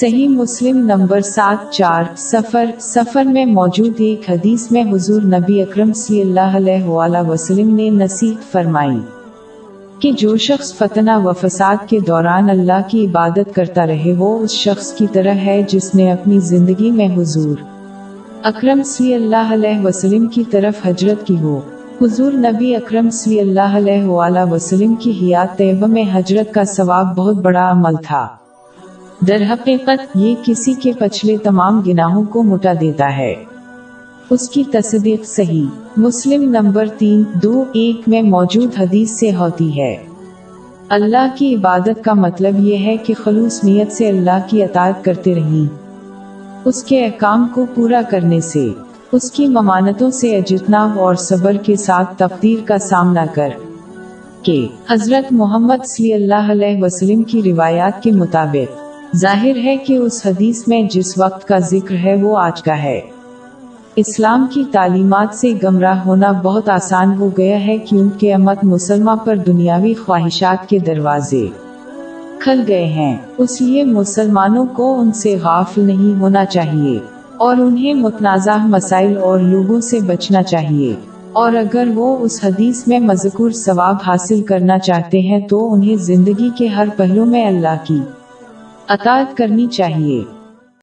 صحیح مسلم نمبر سات چار سفر سفر میں موجود ایک حدیث میں حضور نبی اکرم صلی اللہ علیہ وآلہ وسلم نے نصیحت فرمائی کہ جو شخص فتنہ و فساد کے دوران اللہ کی عبادت کرتا رہے وہ اس شخص کی طرح ہے جس نے اپنی زندگی میں حضور اکرم صلی اللہ علیہ وسلم کی طرف حجرت کی ہو۔ حضور نبی اکرم صلی اللہ علیہ وآلہ وسلم کی حیات طیبہ میں حجرت کا ثواب بہت بڑا عمل تھا۔ در حقیقت یہ کسی کے پچھلے تمام گناہوں کو مٹا دیتا ہے۔ اس کی تصدیق صحیح۔ مسلم نمبر تین، دو، ایک میں موجود حدیث سے ہوتی ہے۔ اللہ کی عبادت کا مطلب یہ ہے کہ خلوص نیت سے اللہ کی اطاعت کرتے رہیں۔ اس کے احکام کو پورا کرنے سے، اس کی ممانتوں سے اجتناب اور صبر کے ساتھ تقدیر کا سامنا کر۔ کہ حضرت محمد صلی اللہ علیہ وسلم کی روایات کے مطابق ظاہر ہے کہ اس حدیث میں جس وقت کا ذکر ہے وہ آج کا ہے۔ اسلام کی تعلیمات سے گمراہ ہونا بہت آسان ہو گیا ہے کیونکہ امت مسلمہ پر دنیاوی خواہشات کے دروازے کھل گئے ہیں۔ اس لیے مسلمانوں کو ان سے غافل نہیں ہونا چاہیے اور انہیں متنازع مسائل اور لوگوں سے بچنا چاہیے۔ اور اگر وہ اس حدیث میں مذکور ثواب حاصل کرنا چاہتے ہیں تو انہیں زندگی کے ہر پہلو میں اللہ کی اطاعت کرنی چاہیے۔